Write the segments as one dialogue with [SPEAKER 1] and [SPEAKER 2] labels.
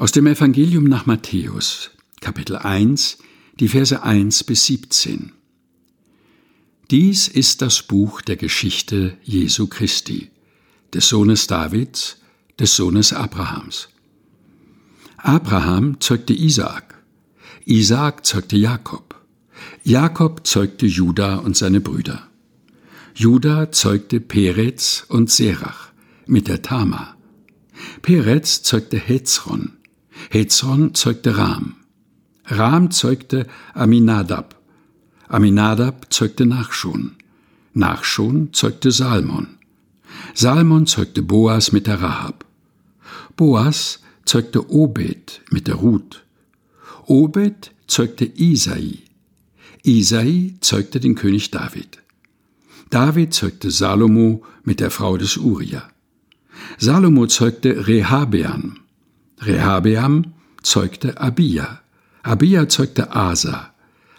[SPEAKER 1] Aus dem Evangelium nach Matthäus, Kapitel 1, die Verse 1 bis 17. Dies ist das Buch der Geschichte Jesu Christi, des Sohnes Davids, des Sohnes Abrahams. Abraham zeugte Isaak, Isaak zeugte Jakob, Jakob zeugte Juda und seine Brüder. Juda zeugte Perez und Serach mit der Tama. Perez zeugte Hezron, Hezron zeugte Ram. Ram zeugte Aminadab. Aminadab zeugte Nachschon. Nachschon zeugte Salmon. Salmon zeugte Boas mit der Rahab. Boas zeugte Obed mit der Ruth. Obed zeugte Isai. Isai zeugte den König David. David zeugte Salomo mit der Frau des Uria. Salomo zeugte Rehabeam. Rehabeam zeugte Abia. Abia zeugte Asa.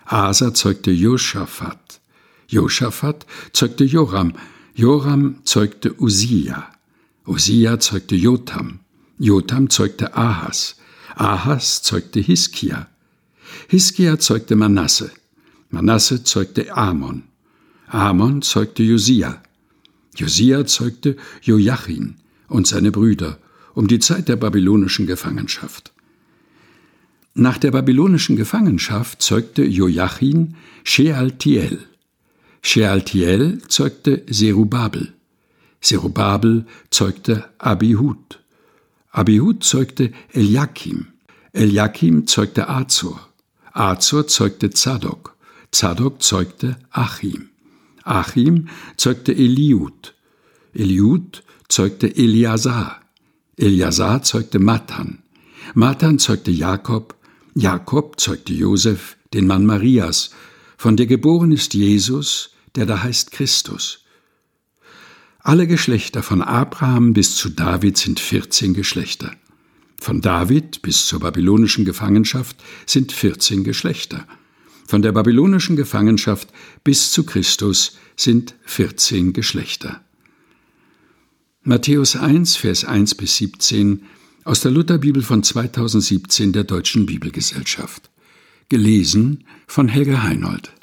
[SPEAKER 1] Asa zeugte Josaphat. Josaphat zeugte Joram. Joram zeugte Usia. Usia zeugte Jotam. Jotam zeugte Ahas. Ahas zeugte Hiskia. Hiskia zeugte Manasse. Manasse zeugte Amon. Amon zeugte Josia. Josia zeugte Joachim und seine Brüder um die Zeit der babylonischen Gefangenschaft. Nach der babylonischen Gefangenschaft zeugte Joachim Shealtiel. Shealtiel zeugte Serubabel. Serubabel zeugte Abihud. Abihud zeugte Eliakim. Eliakim zeugte Azor. Azor zeugte Zadok. Zadok zeugte Achim. Achim zeugte Eliud. Eliud zeugte Eliasar. Eliasar zeugte Matan. Matan zeugte Jakob. Jakob zeugte Josef, den Mann Marias. Von der geboren ist Jesus, der da heißt Christus. Alle Geschlechter von Abraham bis zu David sind 14 Geschlechter. Von David bis zur babylonischen Gefangenschaft sind 14 Geschlechter. Von der babylonischen Gefangenschaft bis zu Christus sind 14 Geschlechter. Matthäus 1, Vers 1 bis 17 aus der Lutherbibel von 2017 der Deutschen Bibelgesellschaft. Gelesen von Helga Heinold.